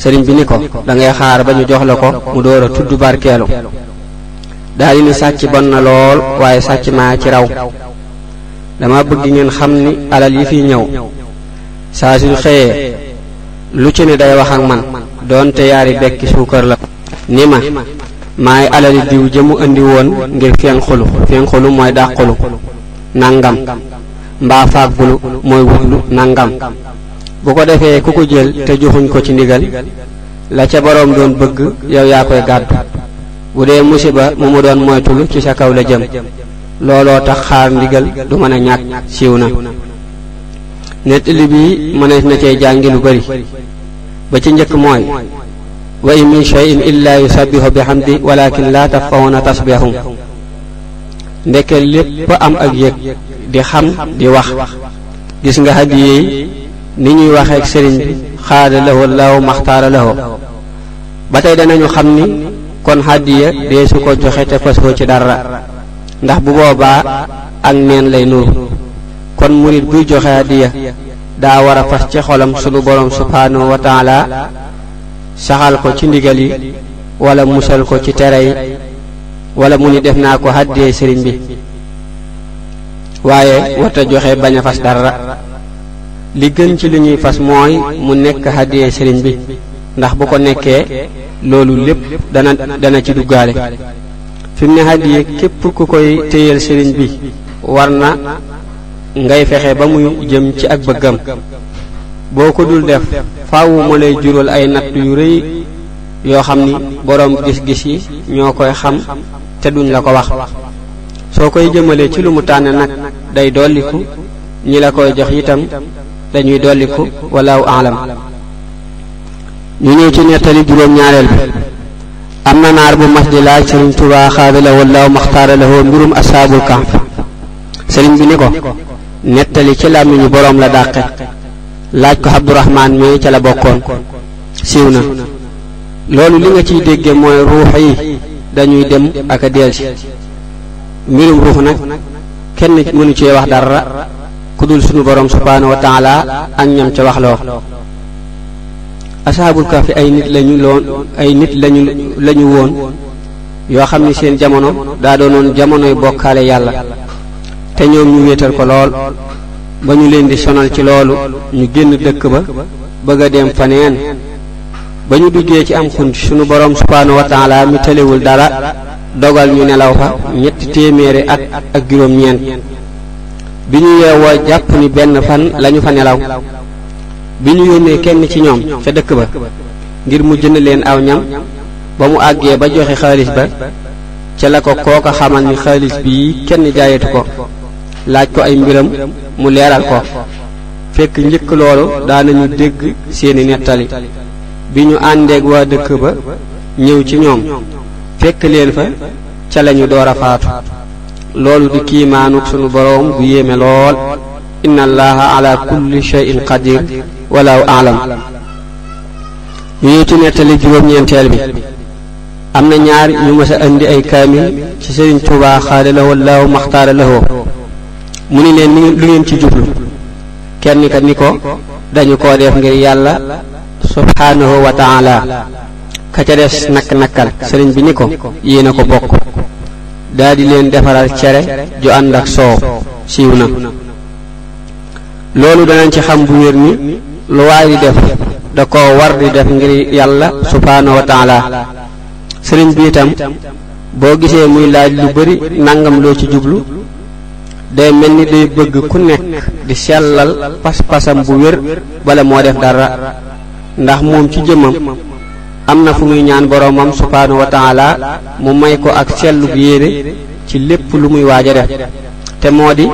sëriñ bi ni ko da ngay xaar ba ñu jox la ko mu door a tudd barkeelu daal di ni sàcc bon na lool waaye sàcc maa ci raw dama bëgg ngeen xam ni alal yi fiy ñëw saa suñ xëyee lu ci ne day wax ak man doonte yaari bekki suukar la ni ma maay alali diw jëmu indi woon ngir fenqulu fenqulu mooy dàqulu nangam mbaa fàggulu mooy wutlu nangam bu ko defee ku ko jël te joxuñ ko ci ndigal la ca boroom doon bëgg yow yaa koy gàddu bu dee musiba mu mu doon moytul ci sa kaw la jëm looloo tax xaar ndigal du mën a ñàkk siiw na nettali bi mënees na cee jàngi lu bari ba ci njëkk mooy wa in min shay'in illa yusabbihu bihamdi walakin la tafqahuna tasbihum ndeke lépp am ak yëg di xam di wax gis nga xaj yi ni ñuy waxee ak sëriñ bi xaada lahu laaw maxtaara lahu ba tey danañu xam ni kon xaddiya dee su ko joxe te fasoo ci dara ndax bu boobaa ak neen lay nuur kon murit buy joxe xaddiya daa war a fas ci xolam sunu borom subhaanahu wa taala saxal ko ci ndigal yi wala musal ko ci tere yi wala mu ni def naa ko xaddiyee sëriñ bi waaye warta joxe bañ a fas dara li gën ci li ñuy fas mooy mu nekk hadiya sëriñ bi ndax bu ko nekkee loolu lépp dana dana ci duggaale fi mu ne hadiya képp ku koy téyal sëriñ bi war na ngay fexe ba muy jëm ci ak bëggam boo ko dul def faaw mu lay jural ay natt yu rëy yoo xam ni boroom gis-gis yi ñoo koy xam te duñ la ko wax soo koy jëmalee ci lu mu tànn nag day dolliku ñi la koy jox itam dañuy dolliku walaahu alam ñu ñëw ci nettali juróom-ñaareel bi am na naar bu mas di laaj sëriñ Tuubaa xaada la wallaahu maxtaara la woo mbirum asaabul kahf sëriñ bi ni ko nettali ci làmmiñu boroom la dàqe laaj ko Abdurahmaan mi ca la bokkoon siiw na loolu li nga ciy dégge mooy ruux yi dañuy dem ak a delsi mbirum ruux nag kenn mënu cee wax dara ku dul sunu borom subhaanahu wa taala ak ñam ca wax loo asaabul kahfi ay nit lañu loon ay nit lañu lañu woon yoo xam ni seen jamono daa doonoon jamonoy bokkaale yàlla te ñoom ñu wéetal ko lool ba ñu leen di sonal ci loolu ñu génn dëkk ba bëgg a dem faneen ba ñu duggee ci am xunt sunu boroom subhaanahu wa taala mi tëlewul dara dogal ñu nelaw fa ñetti téeméeri at ak juróom-ñeent bi ñu yeewoo jàpp ni benn fan lañu fa nelaw bi ñu yónnee kenn ci ñoom ca dëkk ba ngir mu jënd leen aw ñam ba mu àggee ba joxe xaalis ba ca la ko kooka xamal ni xaalis bii kenn jaayatu ko laaj ko ay mbiram mu leeral ko fekk njëkk loolu daanañu dégg seeni nettali bi ñu àndeeg waa dëkk ba ñëw ci ñoom fekk leen fa ca lañu door a faatu loolu di kiimaanuk sunu boroom bu yéeme lool inna allaha ala kulli shay'in qadir walaw alam ñu ñëw ci nettali juróom-ñeenteel bi am na ñaar ñu mës a indi ay kaamil ci Sëriñ Tuubaa xaada lahoo laaw maxtaara lahoo mu ni leen ni lu ngeen ci jublu kenn ka ni ko dañu koo def ngir yàlla subhaanahu wa taala ka ca des nakk-nakkal sëriñ bi ni ko yéen a ko bokk daa di leen defaral cere ju ànd ak soow siiw na loolu danañ ci xam bu wér ni lu waay di def da ko war di def ngir yàlla subhaanahu wa taala sëriñ bi itam boo gisee muy laaj lu bari nangam loo ci jublu day mel ni day bëgg ku nekk di sellal pas-pasam bu wér bala moo def dara ndax moom ci jëmmam am na fu muy ñaan boroomam subhaanahu wa taala mu may ko ak sellu bu yéene ci lépp lu muy waaj a def te moo di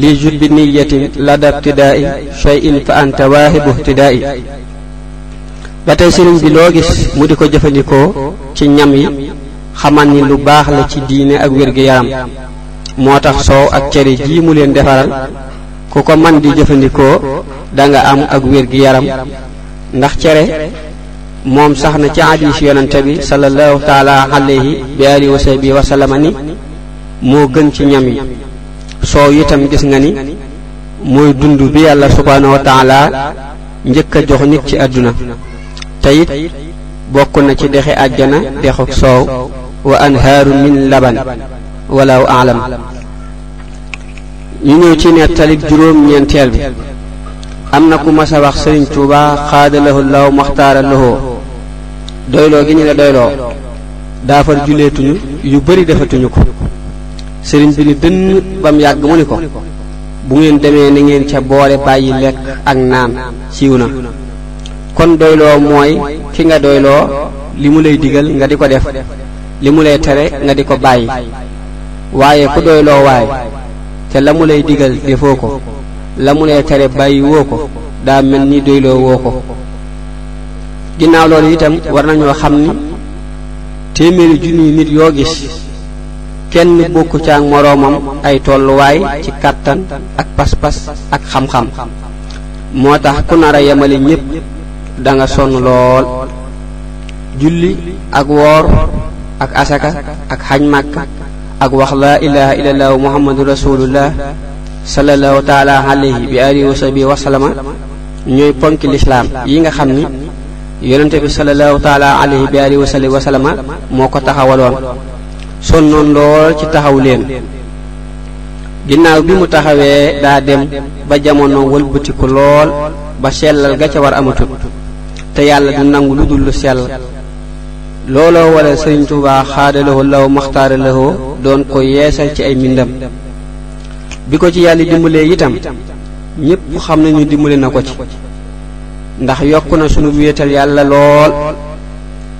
li jut bi niyatin la dabtidaai shay'in fa anta waahibu ihtidaai ba tey sëriñ bi loo gis mu di ko jëfandikoo ci ñam yi xamal ni lu baax la ci diine ak wér-gi-yaram moo tax soow ak cere jii mu leen defaral ku ko man di jëfandikoo danga am ak wér gi yaram ndax cere moom sax na ci hadiis yonante bi sallallahu taala alayhi bi alihi wa sahbihi wa sallama ni moo gën ci ñam yi soow itam gis nga ni mooy dund bi yàlla subhaanahu wa taala njëkk a jox nit ci àdduna te it bokk na ci dexi àjjana dexuk soow wa anhaaru min laban walaahu aalam ñu ñëw ci nettali juróom-ñeenteel bi am na ku mas a wax sëriñ tuuba xaada lahu law maxtaara lahoo doyloo gi ñu la doyloo daafar julleetuñu yu bari defatuñu ko sëriñ bi ni dënn bam yàgg mu ni ko bu ngeen demee na ngeen ca boole bàyyi lekk ak naan siiw na kon doyloo mooy ki nga doyloo li mu lay digal nga di ko def li mu lay tere nga di ko bàyyi waaye ku doy loo waay te la mu lay digal defoo ko la mu lay tere bàyyi woo ko daa mel ni doyloo woo ko ginnaaw loolu itam war nañoo xam ni téeméeri junniy nit yoo gis kenn bokku ca ak moroomam ay tolluwaay ci kàttan ak pas-pas ak xam-xam moo tax ku nar a yemale ñépp da nga sonn lool julli ak woor ak asaka ak xaj màkka ak wax laa ilaha illallahu muhammadu rasulullah sallallahu taala alayhi bi alihi wa sahbihi wa sallama ñooy ponki lislaam yi nga xam ni yonente bi sallallahu taala alayhi bi alihi wa sahbihi wa sallama moo ko taxawaloon sonnoon lool ci taxaw leen ginnaaw bi mu taxawee daa dem ba jamono wëlbatiku lool ba sellal ga ca war amatul te yàlla du nangu lu dul lu sell looloo waral sëriñ Tuubaa xaadalawoo law maxtaaralawoo doon ko yeesal ci ay mbindam bi ko ci yàlla dimbalee itam ñépp xam nañu dimbale na ko ci ndax yokk na sunu wéetal yàlla lool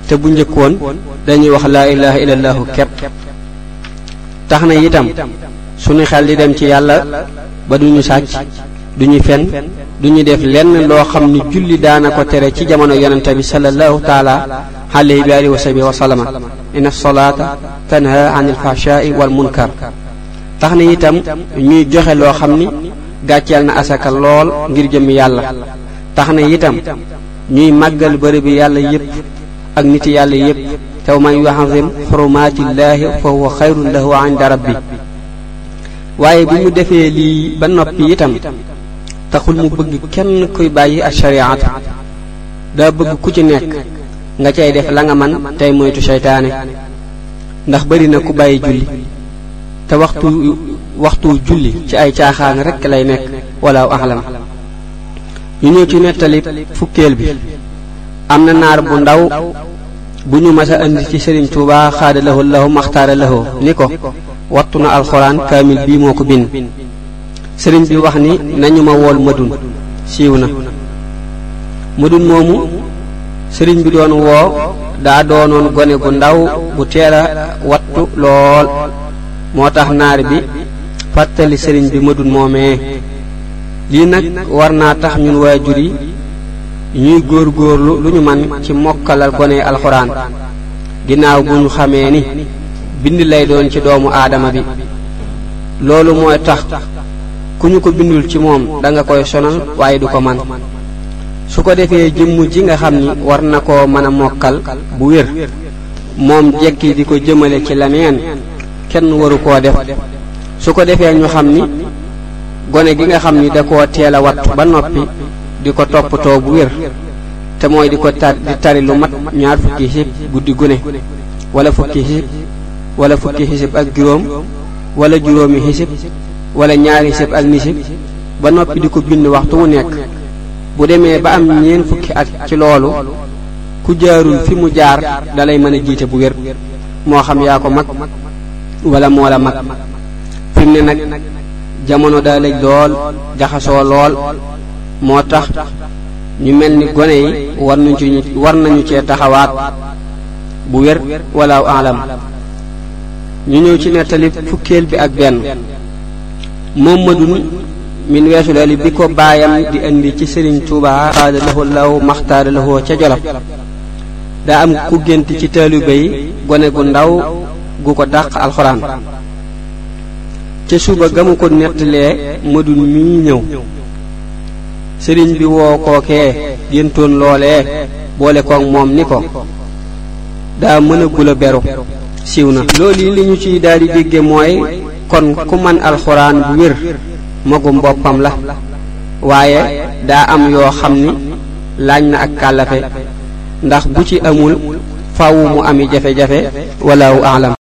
te bu njëkkoon dañuy wax laa ilaha illallahu kepp tax na itam sunu xel di dem ci yàlla ba duñu sàcc duñu fen duñu def lenn loo xam ni julli daana ko tere ci jamono yonente bi sallallahu taala alayhi bi alihi wa sahbihi wa sallama inna salaata tanha anil fahshaai wal munkar tax na itam ñuy joxe loo xam ni gàcceel na asaka lool ngir jëm yàlla tax na itam ñuy màggal bërëb bi yàlla yépp ak niti yàlla yépp taw man yuazim xurumaatillaahi fa huwa xayrun lahu inda rabbi waaye bi mu defee lii ba noppi itam taxul mu bëgg kenn kuy bàyyi ak shariata daa bëgg ku ci nekk nga cay def la nga man tey moytu seytaane ndax bari na ku bàyyi julli te waxtu waxtu julli ci ay caaxaan rekk lay nekk wala axlam ñu ñëw ci nettali fukkeel bi am na naar bu ndaw bu ñu mas a indi ci Sëriñ Tuubaa xaada lahu lahu maxtaara lahu ni ko wattu na alxuraan kaamil bii moo ko bind sëriñ bi wax ni nañu ma wool madun siiw na madun moomu sëriñ bi doon woo daa doonoon gone gu ndaw bu teel a wattu lool moo tax naar bi fàttali sëriñ bi madun moomee lii nag war naa tax ñun waajur yi ñuy góorgóorlu lu ñu man ci mokkalal gone alxuraan ginnaaw bu ñu xamee ni bind lay doon ci doomu aadama bi loolu mooy tax ku ñu ko bindul ci moom da nga koy sonal waaye du ko man su ko defee jëmm ji nga xam ni war na koo mën a mokkal bu wér moom jekki di ko jëmale ci leneen kenn waru koo def su ko defee ñu xam ni gone gi nga xam ni da koo teel a wattu ba noppi di ko toppatoo bu wér te mooy di ko tar di tari lu mat ñaar fukki xisib guddi gune wala fukki xisib wala fukki xisib ak juróom wala juróomi xisib wala ñaari xisib ak nisib ba noppi di ko bind waxtu wu nekk bu demee ba am ñeen fukki at ci loolu ku jaarul fi mu jaar dalay mën a jiite bu wér moo xam yaa ko mag wala moo la mag fi mu ne nag jamono daa lëj lool jaxasoo lool moo tax ñu mel ni gone yi war nañu ci war nañu cee taxawaat bu wér walaaw alam ñu ñëw ci nettali fukkeel bi ak benn moom madun min weesu loolu bi ko baayam di indi ci sëriñ Tuubaa xaada lahu law maxtaada lahu ca Jolof daa am ku gént ci taalibe yi gone gu ndaw gu ko dàq alxuraan ca suba gamu ko nettalee madun mii ñëw sëriñ bi woo kookee géntoon loolee boole koog moom ni ko daa mën a gula beru siiw na loolu yi li ñu ciy daal di dégge mooy kon ku man alxuraan bu wér magum boppam la waaye daa am yoo xam ni laaj na ak kàllafe ndax bu ci amul faaw mu ami jafe-jafe walaahu aalam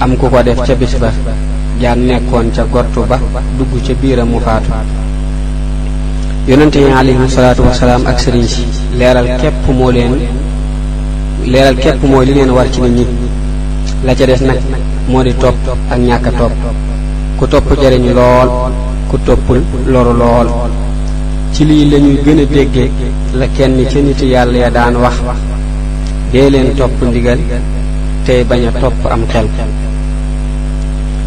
am ku ko def ca bis ba jaan nekkoon ca gott ba dugg ca biiram mu faatu yonente yi alayhim salaatu wasalaam ak sëriñ si leeral képp moo leen leeral képp mooy li leen war ci nit ñi la ca des nag moo di topp ak ñàkk a topp ku topp jariñ lool ku toppul loru lool ci lii la ñuy gën a dégge la kenn ca nit yàlla ya daan wax dee leen topp ndigal tey bañ a topp am xel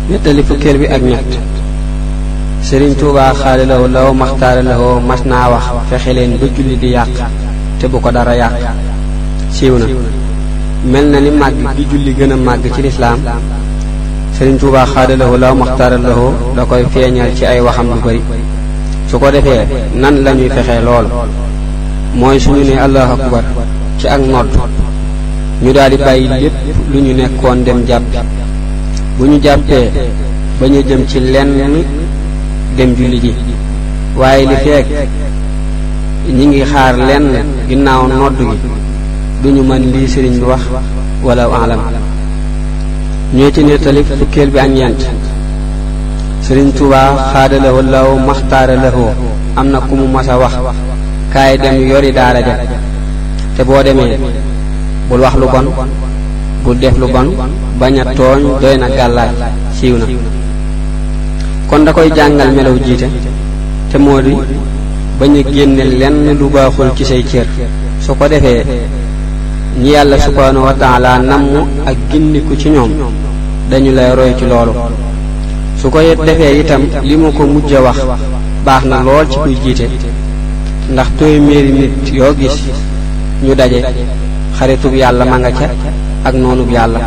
nettali fukkeel bi ak ñett sëriñ tuubaa xaali law law maxtaare lawoo mas naa wax fexe leen ba julli di yàq te bu ko dara yàq siiw na mel na ni màgg gi julli gën a màgg ci lislaam sëriñ tuubaa xaali law law maxtaare lawoo da koy feeñal ci ay waxam lu bari su ko defee nan la ñuy fexe lool mooy suñu ne allahu akbar ci ak nodd ñu daal di bàyyi lépp lu ñu nekkoon dem jàppi bu ñu jàppee ba ñu jëm ci lenn dem julli ji waaye li fekk ñi ngi xaar lenn ginnaaw nodd gi duñu mën lii sëriñ bi wax wala alam ñoo ci nettali fukkeel bi ak ñeent sëriñ Tuubaa xaada lahoo law maxtaara lahoo am na ku mu mas a wax kaay dem yori daara ja te boo demee bul wax lu bon bul def lu bon bañ a tooñ doy na gàllaaj siiw na kon da koy jàngal melaw jiite te moo di bañ a génne lenn lu baaxul ci say cër su ko defee ñi yàlla subhaanahu wa taala namm ak gindiku ci ñoom dañu lay roy ci loolu su ko defee itam li mu ko mujj a wax baax na lool ci kuy jiite ndax téeméeri nit yoo gis ñu daje xaritub yàlla ma nga ca ak noonub yàlla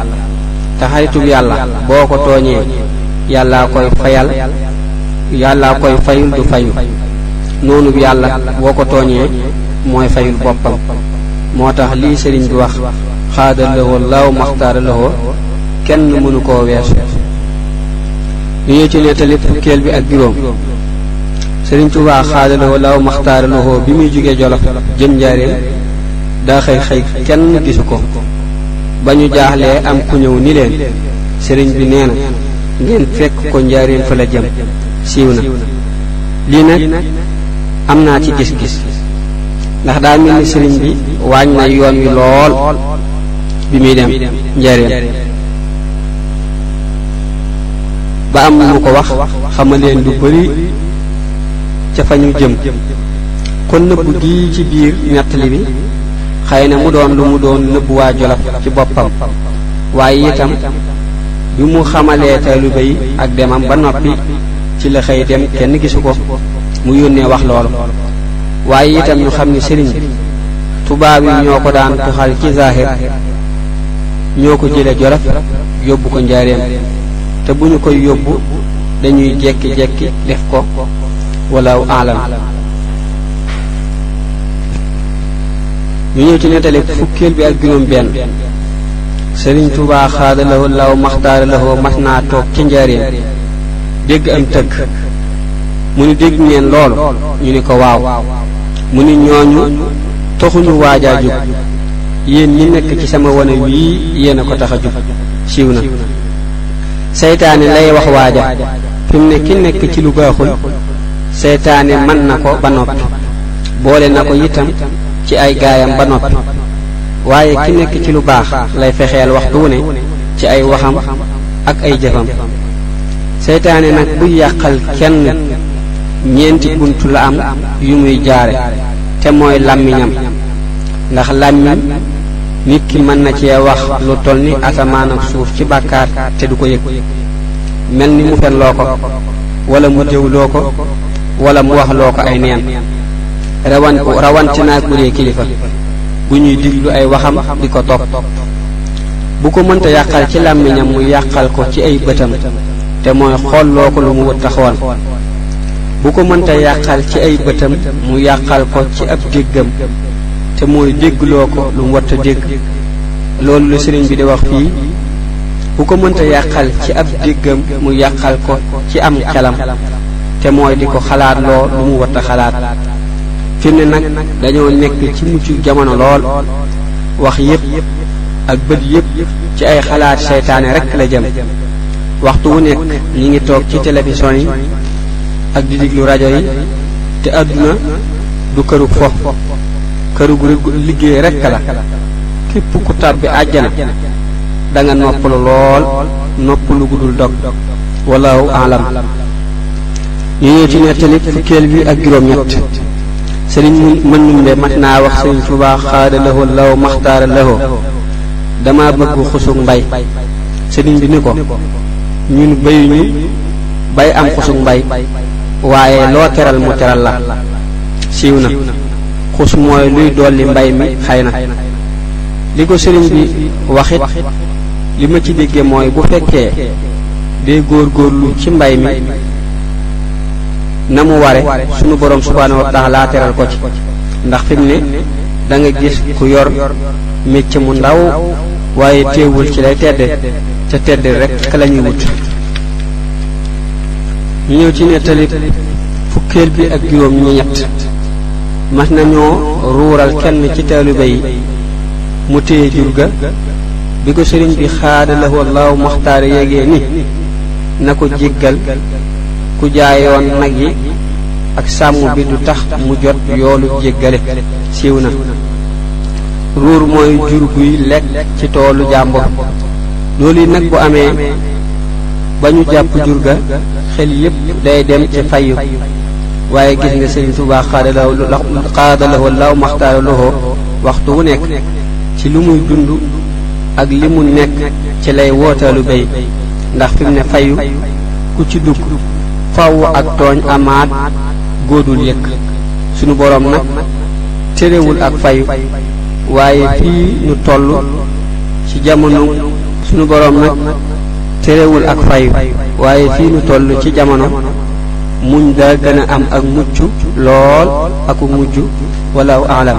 te xaritub yàlla boo ko tooñee yàllaa koy fayal yàllaa koy fayul du fayu noonub yàlla boo ko tooñee mooy fayul boppam moo tax lii sëriñ bi wax xaada lawoo laaw maxtaara lawoo kenn mënu koo weesu ñu ñëw ci nettali fukkeel bi ak juróom Sëriñ Tuubaa xaadaloo laaw maxtaaraloo bi muy jógee Jolof jëm njaareem daa xëy xëy kenn gisu ko ba ñu jaaxlee am ku ñëw ni leen sëriñ bi nee na ngeen fekk ko njaareem fa la jëm siiw na lii nag am naa ci gis-gis ndax daa mel ni sëriñ bi waañ na yoon wi lool bi muy dem njaareem ba am ñu ko wax xamal leen lu bari ca fa ñu jëm kon nëbbu gii ci biir nettali bi xëy na mu doon lu mu doon nëbbu waa Jolof ci boppam waaye itam bi mu xamalee taalibe yi ak demam ba noppi ci la xëy dem kenn gisu ko mu yónnee wax loolu waaye itam ñu xam ni sëriñ bi tubaab yi ñoo ko daan tuxal ci zahir ñoo ko jële jolof yóbbu ko njaareem te bu ñu koy yóbbu dañuy jekki-jekki def ko walaaw aalam ñu ñëw ci nettali fukkeel bi ak juróom benn sëriñ Tuubaa xaada lawo law maxtaara lawo mas naa toog ca njaareem dégg am tëgg mu ni dégg ngeen loolu ñu ni ko waaw mu ni ñooñu taxuñu waajaa jóg yéen ñi nekk ci sama wane wii yéen a ko tax a jub siiw na seytaane lay wax waaja fi mu ne ki nekk ci lu baaxul seytaane mën na ko ba noppi boole na ko itam ci ay gaayam ba noppi waaye ki nekk ci lu baax lay fexeel waxtu wu ne ci ay waxam ak ay jëfam seytaane nag buy yàqal kenn ñeenti bunt la am yu muy jaare te mooy làmmiñam ndax làmmiñ nit ki mën na cee wax lu toll ni asamaan ak suuf ci bàkkaar te du ko yëg mel ni mu fen loo ko wala mu jëw loo ko wala mu wax loo ko ay neen rawan rawante naa bu dee kilifa bu ñuy diglu ay waxam di ko topp bu ko mënta yàqal ci làmmiñam mu yàqal ko ci ay bëtam te mooy xool loo ko lu mu wut taxoon bu ko mënta yàqal ci ay bëtam mu yàqal ko ci ab déggam te mooy déggloo ko lu mu watta dégg loolu la sëriñ bi di wax fii bu ko mënta yàqal ci ab déggam mu yàqal ko ci am xelam te mooy di ko xalaat loo lu mu watta xalaat fi mu ne nag dañoo nekk ci mucc jamono lool wax yépp ak bët yépp ci ay xalaat seytaane rekk la jëm waxtu wu nekk ñi ngi toog ci télévision yi ak di diglu rajo yi te àdduna du këru fo këru gu liggéey rekk la képp ku tàbbi àjjana da nga noppalu lool noppalu gu dul dog wallahu alam ñu ñëw ci nettali fukkeel bi ak juróom-ñett sëriñ mu mën num de mat naa wax sëriñ Tuubaa xaada lahu law maxtaara lahu dama bëgg xusug mbay sëriñ bi ni ko ñun bayuñu bay am xusug mbay waaye loo teral mu teral la siiw na xus mooy luy dolli mbay mi xay na li ko sëriñ bi waxit li ma ci dégge mooy bu fekkee dee góorgóorlu ci mbay mi na mu ware sunu borom subhaanahu wa taala teral ko ci ndax fi mu ne da nga gis ku yor mécc mu ndaw waaye teewul ci lay tedde ca tedde rek ka la ñuy wut ñu ñëw ci nettali fukkeel bi ak juróom ñett mas nañoo ruural kenn ci taalibe yi mu téye jur ga bi ko sëriñ bi xaada lahu allahu maxtaar yégee ni na ko jéggal ku jaayoon nag yi ak sàmm bi du tax mu jot yoolu jéggale siiw na ruur mooy jur guy lekk ci toolu jàmbur loolu yi nag bu amee ba ñu jàpp jur ga xel yépp day dem ci fayu waaye gis nga Sëriñ Tuubaa xaada la xaada la wallaahu maxtaara loxo waxtu wu nekk ci lu muy dund ak li mu nekk ci lay wooteelu bay ndax fi mu ne fayu ku ci dugg faw ak tooñ amaat góodul yëkk sunu boroom nag terewul ak fayu waaye fii ñu toll ci jamono sunu boroom nag terewul ak fayu waaye fii nu toll ci jamono muñ daa gën a am ak mucc lool aku mujj wala alam